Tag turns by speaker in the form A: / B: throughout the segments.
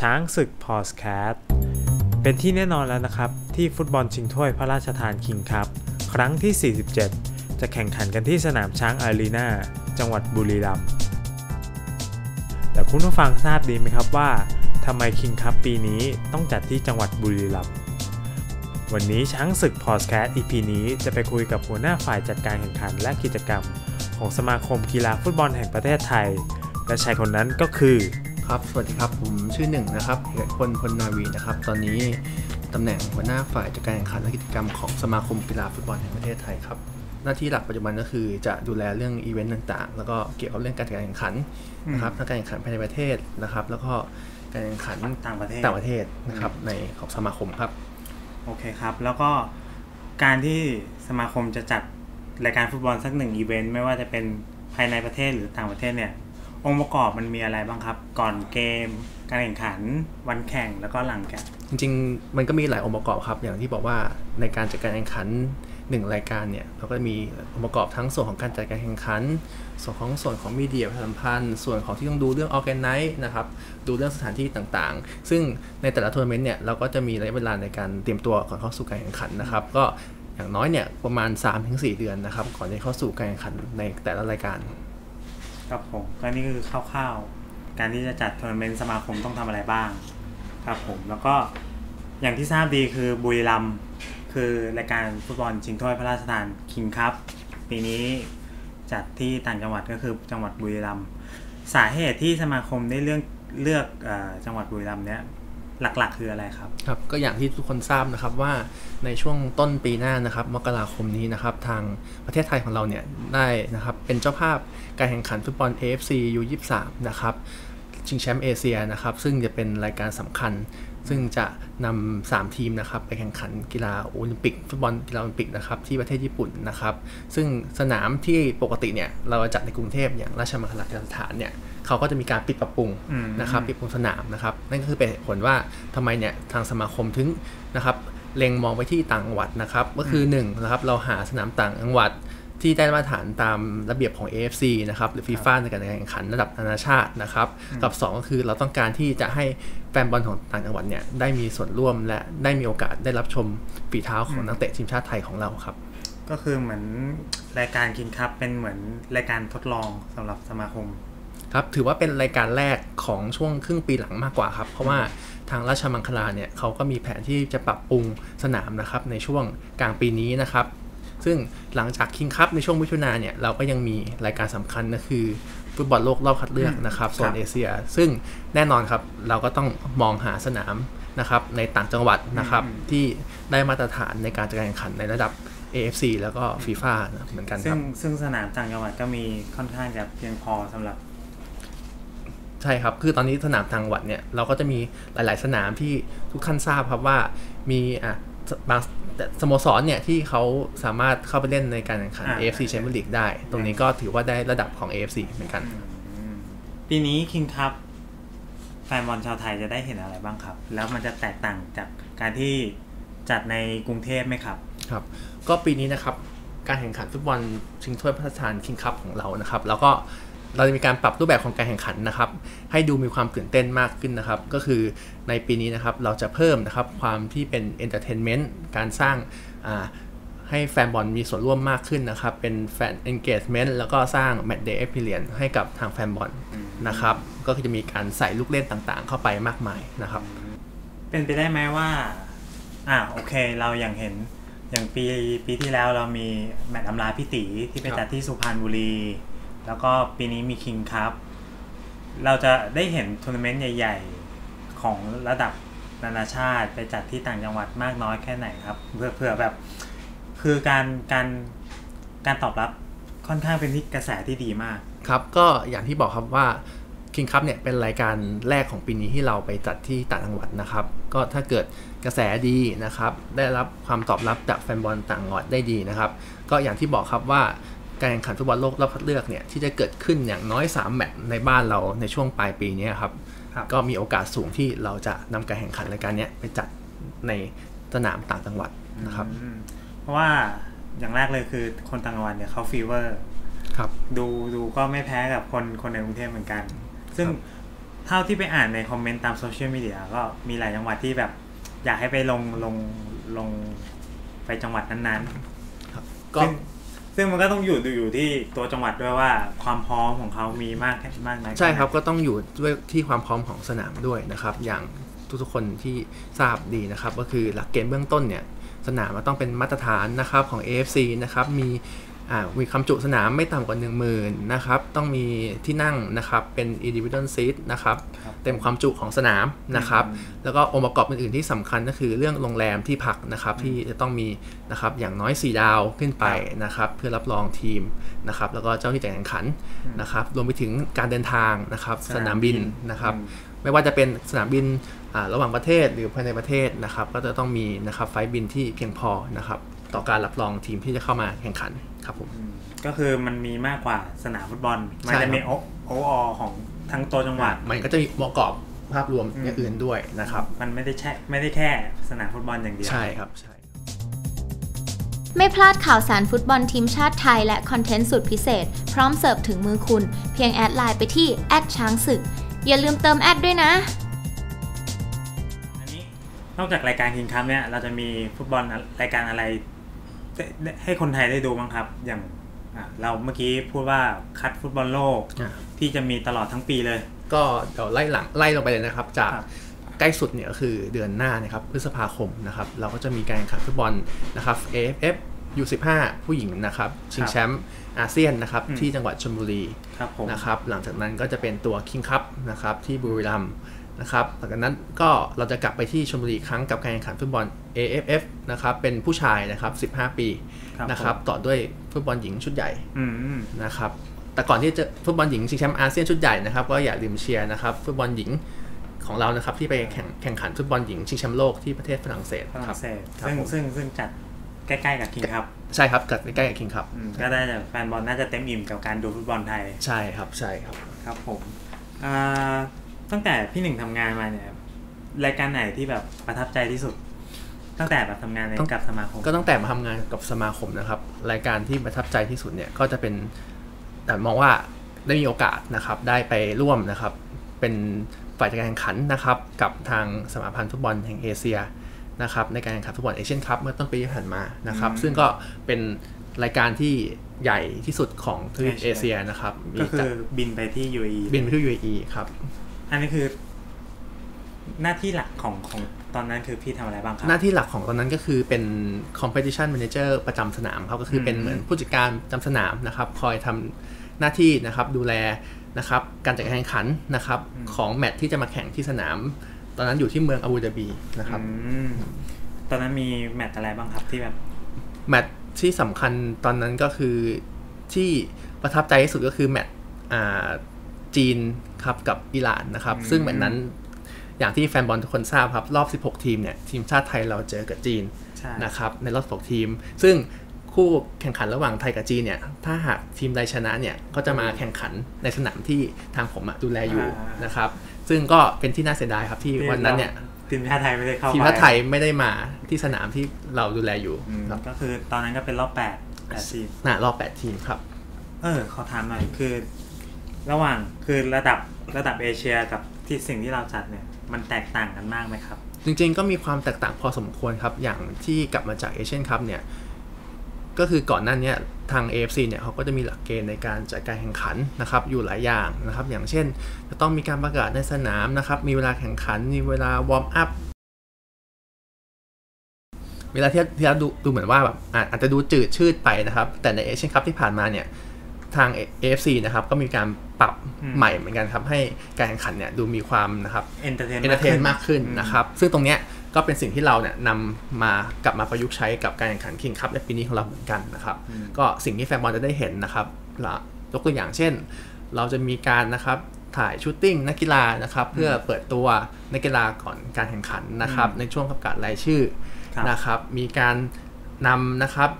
A: ช้างศึกพอสแคสเป็นที่แน่นอนแล้วนะครับ ที่ฟุตบอลชิงถ้วยพระราชทานคิงส์คัพครั้งที่ 47 จะแข่งขันกันที่สนามช้างอารีนาจังหวัดบุรีรัมย์แต่คุณผู้ฟังทราบดีไหมครับว่าทำไมคิงส์คัพปีนี้ต้องจัดที่จังหวัดบุรีรัมย์วันนี้ช้างศึก Podcast EP นี้จะไปคุยกับหัวหน้าฝ่ายจัดการแข่งขันและกิจกรรม ของสมาคมกีฬาฟุตบอลแห่งประเทศไทย และชายคนนั้นก็คือ
B: ครับ สวัสดีครับ ผมชื่อหนึ่งนะครับเอกพลพลนาวีนะครับ ตอนนี้ตำแหน่งหัวหน้าฝ่ายจัดการแข่งขันและกิจกรรมของสมาคมกีฬาฟุตบอลแห่งประเทศไทยครับ หน้าที่หลักปัจจุบันก็คือจะดูแลเรื่องอีเวนต์ต่างๆ แล้วก็เกี่ยวกับเรื่องการจัดการแข่งขันนะครับทั้งการแข่งขันภายในประเทศนะครับ แล้วก็การแข่งขัน
C: ต่างประเทศ
B: ต่างประเทศนะครับในของสมาคมครับ
C: โอเคครับ แล้วก็การที่สมาคมจะจัดรายการฟุตบอลสักหนึ่งอีเวนต์ไม่ว่าจะเป็นภายในประเทศหรือต่างประเทศเนี่ย องค์ประกอบมันมีอะไรบ้างครับ ก่อนเกม การแข่งขัน วันแข่งแล้วก็หลังแข่ง
B: จริงๆ มันก็มีหลายองค์ประกอบครับ อย่างที่บอกว่าในการจัดการแข่งขันหนึ่งรายการเนี่ยเราก็มีองค์ประกอบทั้งส่วนของการจัดการแข่งขัน ส่วนของส่วนของ media ประชาสัมพันธ์ส่วนของที่ต้องดูเรื่อง organize นะครับดูเรื่องสถานที่ต่างๆ ซึ่งในแต่ละทัวร์นาเมนต์เนี่ยเราก็จะมีระยะเวลาในการเตรียมตัวก่อนเข้าสู่การแข่งขันนะครับก็อย่างน้อยเนี่ยประมาณ 3-4 เดือนนะครับก่อนจะเข้าสู่การแข่งขันในแต่ละรายการ
C: ครับผมก็นี่คือคร่าวๆการที่จะจัดทัวร์นาเมนต์สมาคมต้องทำอะไรบ้าง ครับผมแล้วก็อย่างที่ทราบดีคือบุรีรัมย์คือรายการฟุตบอลชิงถ้วยพระราชทานคิงส์คัพปีนี้จัดที่ต่างจังหวัดก็คือจังหวัดบุรีรัมย์สาเหตุที่สมาคมได้เลือกเลือกอจังหวัดบุรีรัมย์เนี้ย หลักๆ คืออะไรครับ
B: ครับ ก็อย่างที่ทุกคนทราบนะครับว่าในช่วงต้นปีหน้านะครับมกราคมนี้นะครับทางประเทศไทยของเราเนี่ยได้นะครับเป็นเจ้าภาพการแข่งขันฟุตบอล AFC U23 นะครับชิงแชมป์เอเชียนะครับซึ่งจะเป็นรายการสำคัญ ซึ่งจะนำ3ทีมนะครับไปแข่งขันกีฬาโอลิมปิกฟุตบอลกีฬาโอลิมปิกนะครับที่ประเทศญี่ปุ่นนะครับ ซึ่งสนามที่ปกติเนี่ยเราจัดในกรุงเทพอย่างราชมังคลากีฬาสถานเนี่ย เขาก็จะมีการปิดปรับปรุง
C: อืม
B: นะครับปิดปรุงสนามนะครับ นั่นก็คือเป็นเหตุผลว่าทำไมเนี่ยทางสมาคมถึงนะครับเล็งมองไปที่ต่างจังหวัดนะครับ ก็คือ1นงนะครับเราหาสนามต่างจังหวัดที่ได้มาตรฐานตามระเบียบของ AFC นะครับหรือฟีฟ่าในการแข่งขันระดับนานาชาตินะครับ กับ 2 ก็คือเราต้องการที่จะให้แฟนบอลของต่างจังหวัดเนี่ยได้มีส่วนร่วมและได้มีโอกาสได้รับชมฝีเท้าของนักเตะทีมชาติไทยของเราครับ
C: ก็คือเหมือนรายการคิงคัพเป็นเหมือนรายการทดลองสำหรับสมาคม
B: ครับถือว่าเป็นรายการแรกของช่วงครึ่งปีหลังมากกว่าครับ เพราะว่าทางราชมังคลาเนี่ยเขาก็มีแผนที่จะปรับปรุงสนามนะครับในช่วงกลางปีนี้นะครับ ซึ่งหลังจากคิงคัพในช่วงมิถุนาเนี่ยเราก็ยังมีรายการสำคัญก็คือฟุตบอลโลกรอบคัดเลือกนะครับโซ
C: ครั
B: น
C: บ
B: เอเชีย ซึ่งแน่นอนครับเราก็ต้องมองหาสนามนะครับในต่างจังหวัดนะครับที่ได้มาตรฐานในการจัดการแข่งขันในระดับ AFC แล้วก็ฟีฟ่าเหมือนกันค
C: ซึ่
B: รั
C: ง
B: บ
C: ซึ่งสนามต่างจังหวัดก็มีค่อนข้างจะเพียงพอสำหรับ
B: ใช่ครับ คือตอนนี้สนามทางจังหวัดเนี่ยเราก็จะมีหลาย ๆ สนามที่ทุกท่านทราบครับว่ามีอะสบางแต่สโมสรเนี่ยที่เขาสามารถเข้าไปเล่นในการแข่งขัน
C: อ่า
B: AFC Champions League ได้ ตรงนี้ก็ถือว่าได้ระดับของ AFC เหมือนกัน
C: ปีนี้คิงคัพแฟนบอลชาวไทยจะได้เห็นอะไรบ้างครับ แล้วมันจะแตกต่างจากการที่จัดในกรุงเทพไหมครับ
B: ครับ ก็ปีนี้นะครับการแข่งขันฟุตบอลชิงถ้วยพระราชทานคิงส์คัพของเรานะครับ แล้วก็ เราจะมีการปรับรูปแบบของการแข่งขันนะครับ ให้ดูมีความตื่นเต้นมากขึ้นนะครับ ก็คือในปีนี้นะครับเราจะเพิ่มนะครับความที่เป็น entertainment การสร้างอ่าให้แฟนบอลมีส่วนร่วมมากขึ้นนะครับ เป็นแฟน engagement แล้วก็สร้าง match day experience ให้กับทางแฟนบอลนะครับ ก็คือจะมีการใส่ลูกเล่นต่างๆ เข้าไปมากมายนะครับ
C: เป็นไปได้ไหมว่าอ่าโอเคเราอย่างเห็นอย่างปีปีที่แล้วเรามีแมตช์อำลาพี่ตี๋ที่ไป
B: ครับ
C: จัดที่สุพรรณบุรี แล้วก็ปีนี้มีคิงคัพเราจะได้เห็นทัวร์นาเมนต์ใหญ่ ๆ ของระดับนานาชาติไปจัดที่ต่างจังหวัดมากน้อยแค่ไหนครับเพื่อเพื่อแบบคือการการการตอบรับค่อนข้างเป็นที่กระแสที่ดีมาก
B: ครับก็อย่างที่บอกครับว่า King Cup เนี่ยเป็นรายการแรกของปีนี้ที่เราไปจัดที่ต่างจังหวัดนะครับ ก็ถ้าเกิดกระแสดีนะครับ ได้รับความตอบรับจากแฟนบอลต่างจังหวัดได้ดีนะครับ ก็อย่างที่บอกครับว่า การแข่งขันฟุตบอลโลกรอบคัดเลือกเนี่ยที่จะเกิดขึ้นอย่างน้อย 3 แมตช์ในบ้านเราในช่วงปลายปีนี้ครับ
C: ครับ
B: ก็มีโอกาสสูงที่เราจะนำการแข่งขันรายการเนี้ยไปจัดในสนามต่างจังหวัดนะครับ
C: อืมเพราะว่าอย่างแรกเลยคือคนต่างจังหวัดเนี่ยเขา fever
B: ครับ
C: ดูดูก็ไม่แพ้กับคนคนในกรุงเทพเหมือนกัน ซึ่งเท่าที่ไปอ่านในคอมเมนต์ตามโซเชียลมีเดียก็มีหลายจังหวัดที่แบบ อยากให้ไปลงลงลงไปจังหวัดนั้น
B: ก็
C: ๆซึ่ง ซึ่งมันก็ต้องอยู่อยู่ที่ตัวจังหวัดด้วยว่าความพร้อมของเขามีมากแค่มากไหม
B: ใช่ครับก็ต้องอยู่ด้วยที่ความพร้อมของสนามด้วยนะครับ อย่างทุกๆคนที่ทราบดีนะครับ ก็คือหลักเกณฑ์เบื้องต้นเนี่ยสนามมันต้องเป็นมาตรฐานนะครับของ AFC นะครับมี มีความจุสนามไม่ต่ำกว่า 1 0,000นะครับ ต้องมีที่นั่งนะครับ เป็น individual seat นะครับ
C: ครับ
B: เต็มความจุของสนามนะครับ
C: อืม
B: แล้วก็องค์ประกอบอื่นๆที่สำคัญก็คือเรื่องโรงแรมที่พักนะครับที่จะต้องมีนะครับอย่างน้อย 4 ดาวขึ้นไปนะครับ เพื่อรับรองทีมนะครับ แล้วก็เจ้าที่จัดแข่งขันนะครับ รวมไปถึงการเดินทางนะครับ สนามบินนะครับ
C: อืม
B: ไม่ว่าจะเป็นสนามบินอ่าระหว่างประเทศหรือภายในประเทศนะครับ ก็จะต้องมีนะครับไฟล์บินที่เพียงพอนะครับ ต่อการรับรองทีมที่จะเข้ามาแข่งขันครับผม
C: อืมก็คือมันมีมากกว่าสนามฟุตบอล มัน
B: ใช่ครั
C: จะ
B: บ
C: มีโอโออของทั้งตัวจังหวัด
B: มันก็จะมีประกอบภาพรวม
C: อืม
B: อย่างอื่นด้วยนะครับ
C: มันไม่ได้แค่ไม่ได้แค่สนามฟุตบอลอย่างเดียว
B: ใช่ครับใช่
D: ไม่พลาดข่าวสารฟุตบอลทีมชาติไทยและคอนเทนต์สุดพิเศษ พร้อมเสิร์ฟถึงมือคุณ เพียง add ไลน์ไปที่แอดช้างศึก อย่าลืมเติมแอดด้วยนะ
C: อันนี้นอกจากรายการคิงคัพเนี่ยเราจะมีฟุตบอลอะรายการอะไรได้ได้ ให้คนไทยได้ดูบ้างครับ อย่างอะเราเมื่อกี้พูดว่าคัดฟุตบอลโลก
B: อ่า
C: ที่จะมีตลอดทั้งปีเลย
B: ก็เดี๋ยวไล่หลังไล่ลงไปเลยนะครับ จาก
C: ครับ
B: ใกล้สุดเนี่ยก็คือเดือนหน้านะครับพฤษภาคมนะครับ เราก็จะมีการแข่งขันฟุตบอลนะครับ AFF U15 ผู้หญิงนะครับชิงแชมป์อาเซียนนะครับ
C: อืม
B: ที่จังหวัดชลบุรี
C: ครับผม
B: นะครับ หลังจากนั้นก็จะเป็นตัว King Cup นะครับที่บุรีรัมย์ นะครับหลังจากนั้นก็เราจะกลับไปที่ชลบุรีอีกครั้งกับการแข่งขันฟุตบอล AFF นะครับเป็นผู้ชายนะครับ 15 ปี
C: ครับ
B: นะครับ
C: ผม
B: ต่อด้วยฟุตบอลหญิงชุดใหญ่
C: อืม
B: นะครับแต่ก่อนที่จะฟุตบอลหญิงชิงแชมป์อาเซียนชุดใหญ่นะครับก็อย่าลืมเชียร์นะครับฟุตบอลหญิงของเรานะครับที่ไปแข่งแข่งขันฟุตบอลหญิงชิงแชมป์โลกที่ประเทศฝรั่งเศส
C: ฝ
B: ค
C: รั่
B: รับ
C: งเศส
B: ครับ
C: ซึ่ง
B: ผม
C: ซึ่งซึ่งจัดใกล้ๆกับคิงคัพ
B: ใช่ครับเกิดใกล้ๆกับ King Cup
C: ก็ได้จากแฟนบอลน่าจะเต็มอิ่มกับการดูฟุตบอลไทย
B: ใช่ครับใช่ครับ
C: ครับผมอ่า ตั้งแต่พี่หนึ่งทำงานมาเนี่ยรายการไหนที่แบบประทับใจที่สุด ตั้งแต่แบบทำงานใน
B: ต้อง
C: กับสมาคม
B: ก็ตั้งแต่มาทำงานกับสมาคมนะครับ รายการที่ประทับใจที่สุดเนี่ยก็จะเป็นแต่มองว่าได้มีโอกาสนะครับ ได้ไปร่วมนะครับ เป็นฝ่ายจัดการแข่งขันนะครับ กับทางสมาพันธ์ฟุตบอลแห่งเอเชียนะครับ ในการแข่งขันฟุตบอลเอเชียนคัพเมื่อต้นปีที่ผ่านมานะครับ
C: อืม
B: ซึ่งก็เป็นรายการที่ใหญ่ที่สุดของทวีป
C: เอ
B: เอ
C: เชี
B: เชี
C: ย
B: ยนะครับมี
C: ก็คื
B: จั
C: อ
B: ด
C: บินไปที่ UAE
B: บินไปที่ UAE ครับ
C: อันนี้คือ หน้าที่หลักของของตอนนั้นคือพี่ทำอะไรบ้างครับ
B: หน้าที่หลักของตอนนั้นก็คือเป็น competition manager ประจำสนามครับก็คือเป็น
C: อืม
B: เหมือนผู้จัดการประจำสนามนะครับ คอยทำหน้าที่นะครับดูแลนะครับการจัดการแข่งขันนะครับของแมตช์ที่จะมาแข่งที่สนาม ตอนนั้นอยู่ที่เมืองอาบูดาบีนะครับ
C: อืมตอนนั้นมีแมตช์อะไรบ้างครับที่แบบ
B: แมตช์ที่สำคัญตอนนั้นก็คือที่ประทับใจที่สุดก็คือแมตช์อ่า จีนครับกับอิหร่านนะครับ
C: อืม
B: ซึ่งแมตช์นั้นอย่างที่แฟนบอลทุกคนทราบครับ รอบ 16 ทีมเนี่ย ทีมชาติไทยเราเจอกับจีน
C: ใช่
B: นะครับในรอบ6ทีม ซึ่งคู่แข่งขันระหว่างไทยกับจีนเนี่ย ถ้าหากทีมใดชนะเนี่ย ก็จะมาแข่งขันในสนามที่ทางผมอะดูแลอยู่นะครับ ซึ่งก็เป็นที่น่าเสียดายครับที่วันนั้นเนี่ย
C: ทีมชาติไทยไม่ได้เข้า
B: ทีม
C: ไป
B: ชาติไทยไม่ได้มาที่สนามที่เราดูแลอยู่
C: อืม
B: ครับ
C: ก็คือตอนนั้นก็เป็นรอบแปดแปดทีม
B: น่ารอบ 8 ทีมครับ
C: เออขอถามหน่อยคือ ระหว่างคือระดับระดับเอเชียกับที่สิ่งที่เราจัดเนี่ยมันแตกต่างกันมากไหมครับ
B: จริงๆก็มีความแตกต่างพอสมควรครับอย่างที่กลับมาจากเอเชียนคัพเนี่ยก็คือก่อนหน้าเนี้ยทาง AFC เนี่ยเขาก็จะมีหลักเกณฑ์ในการจัดการแข่งขันนะครับอยู่หลายอย่างนะครับ อย่างเช่น จะต้องมีการประกาศในสนามนะครับ มีเวลาแข่งขัน มีเวลา warm up เวลาที่ที่เราดูดูเหมือนว่าแบบอะอาจจะดูจืดชืดไปนะครับ แต่ในเอเชียนคัพที่ผ่านมาเนี่ย ทาง AFC นะครับก็มีการปรับ
C: อืม
B: ใหม่เหมือนกันครับให้การแข่งขันเนี่ยดูมีความนะครับ entertain entertain มากขึ้นนะครับซึ่งตรงเนี้ยก็เป็นสิ่งที่เราเนี่ยนำมากลับมาประยุกต์ใช้กับการแข่งขันคิงคัพในปีนี้ของเราเหมือนกันนะครับก็สิ่งที่แฟนบอลจะได้เห็นนะครับละยกตัวอย่างเช่น เราจะมีการนะครับถ่าย shooting นักกีฬานะครับเพื่อเปิดตัวนักกีฬาก่อนการแข่งขันนะครับในช่วงประกาศรายชื่อ
C: ครับ
B: นะครับมีการนำนะครับ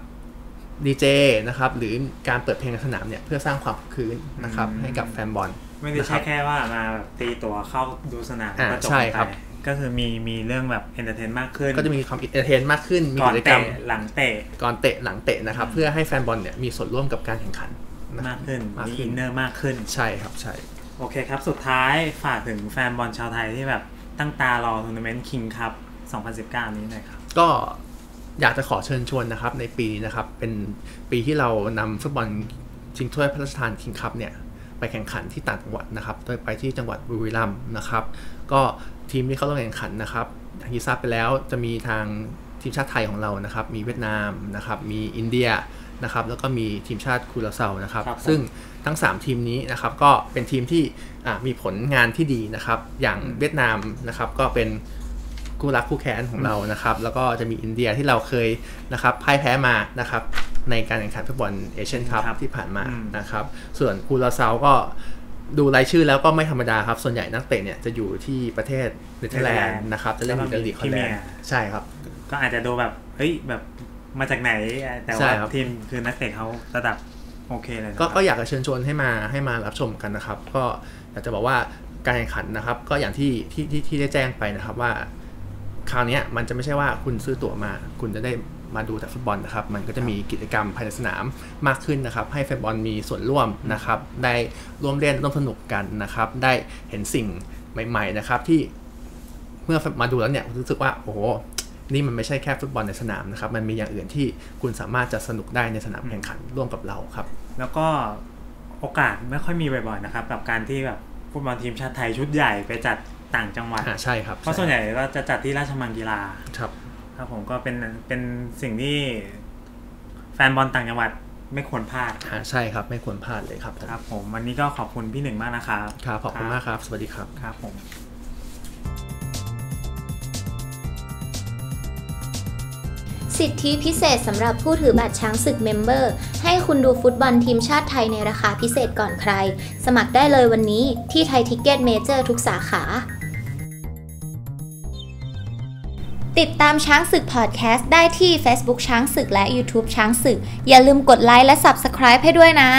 B: ดีเจนะครับหรือการเปิดเพลงในสนามเนี่ยเพื่อสร้างความคึกคืนนะครับ
C: อืม
B: ให้กับแฟนบอล
C: ไม่ได้
B: นะครั
C: ใช่
B: บ
C: แค่ว่ามาแบบตีตัวเข้าดูสนาม
B: อ่า
C: ก็จบ
B: ใช่
C: ไป
B: ครับ
C: ก็คือมีมีเรื่องแบบ entertain มากขึ้น
B: ก็จะมีความ entertain มากขึ้น มี
C: ก่อน
B: กิจกรร
C: เตะ
B: ม
C: หลังเตะ
B: ก่อนเตะหลังเตะนะครับ เพื่อให้แฟนบอลเนี่ยมีส่วนร่วมกับการแข่งขันนะครับ
C: มากขึ้น
B: มากขึ้น
C: มี innerมากขึ้น
B: ใช่ครับใช่
C: โอโอเคครับ สุดท้ายฝากถึงแฟนบอลชาวไทยที่แบบตั้งตารอทัวร์นาเมนต์คิงคัพ2019 นี้หน่อยครับ
B: ก็ อยากจะขอเชิญชวนนะครับในปีนี้นะครับ เป็นปีที่เรานำฟุตบอลชิงถ้วยพระราชทานคิงคัพเนี่ยไปแข่งขันที่ต่างจังหวัดนะครับ โดยไปที่จังหวัดบุรีรัมย์นะครับ ก็ทีมที่เขาลงแข่งขันนะครับอย่างที่ทราบไปแล้วจะมีทางทีมชาติไทยของเรานะครับ มีเวียดนามนะครับ มีอินเดียนะครับ แล้วก็มีทีมชาติคูราเซานะครับ
C: ครับผม
B: ซึ่งทั้ง 3 ทีมนี้นะครับก็เป็นทีมที่อะมีผลงานที่ดีนะครับ อย่างเวียดนามนะครับก็เป็น คู่รักคู่แค้นของเรานะครับ แล้วก็จะมีอินเดียที่เราเคยนะครับพ่ายแพ้มานะครับในการแข่งขันฟุตบอลเอเชียนคัพ
C: ครับ
B: ที่ผ่านมา
C: อืม
B: นะครับ ส่วนคูราเซาก็ดูรายชื่อแล้วก็ไม่ธรรมดาครับ ส่วนใหญ่นักเตะเนี่ยจะอยู่ที่ประเทศเนเธอร์แลนด์นะครับจะเล่น
C: แล้ว
B: ใน
C: ก็มี
B: ลีกฮอลแลนด์
C: พรีเมียร์
B: ใช่ครับ
C: ก็อาจจะดูแบบเฮ้ยแบบมาจากไหนแต่
B: ใช่
C: ว่า
B: ครับ
C: ทีมคือนักเตะเขาระดับโอเคเลยนะ
B: ก็
C: ครับ
B: ก็อยากจะเชิญชวนให้มาให้มารับชมกันนะครับ ก็อยากจะบอกว่าการแข่งขันนะครับ ก็อย่างที่ที่ที่ที่ได้แจ้งไปนะครับว่า คราวเนี้ยมันจะไม่ใช่ว่าคุณซื้อตั๋วมา คุณจะได้มาดูแต่ฟุตบอลนะครับ มันก็จะมีกิจกรรมภายในสนามมากขึ้นนะครับ ให้แฟนบอลมีส่วนร่วมนะครับ ได้ร่วมเล่นร่วมสนุกกันนะครับ ได้เห็นสิ่งใหม่ๆนะครับที่เมื่อมาดูแล้วเนี่ยรู้สึกว่าโอ้โหนี่มันไม่ใช่แค่ฟุตบอลในสนามนะครับ มันมีอย่างอื่นที่คุณสามารถจะสนุกได้ในสนามแข่งขันร่วมกับเราครับ
C: แล้วก็โอกาสไม่ค่อยมีบ่อยๆนะครับ กับการที่แบบฟุตบอลทีมชาติไทยชุดใหญ่ไปจัด ต่างจังหวัด
B: อ่าใช่ครับ
C: เพราะส่วนใหญ่ก็จะจัดที่ราชมังกีฬา
B: ครับ
C: ครับผมก็เป็นเป็นสิ่งที่แฟนบอลต่างจังหวัดไม่ควรพลาด
B: อ่าใช่ครับ ไม่ควรพลาดเลยครับผม
C: ครับผมวันนี้ก็ขอบคุณพี่หนึ่งมากนะครับ
B: ครับขอบคุณมากครับ สวัสดีครับ
C: ครับผม
D: สิทธิพิเศษสำหรับผู้ถือบัตรช้างศึกเมมเบอร์ ให้คุณดูฟุตบอลทีมชาติไทยในราคาพิเศษก่อนใคร สมัครได้เลยวันนี้ที่ไทยทิกเก็ตเมเจอร์ทุกสาขา ติดตามช้างศึกพอดแคสต์ได้ที่ Facebook ช้างศึกและ YouTube ช้างศึก อย่าลืมกดไลค์และ Subscribe ให้ด้วยนะ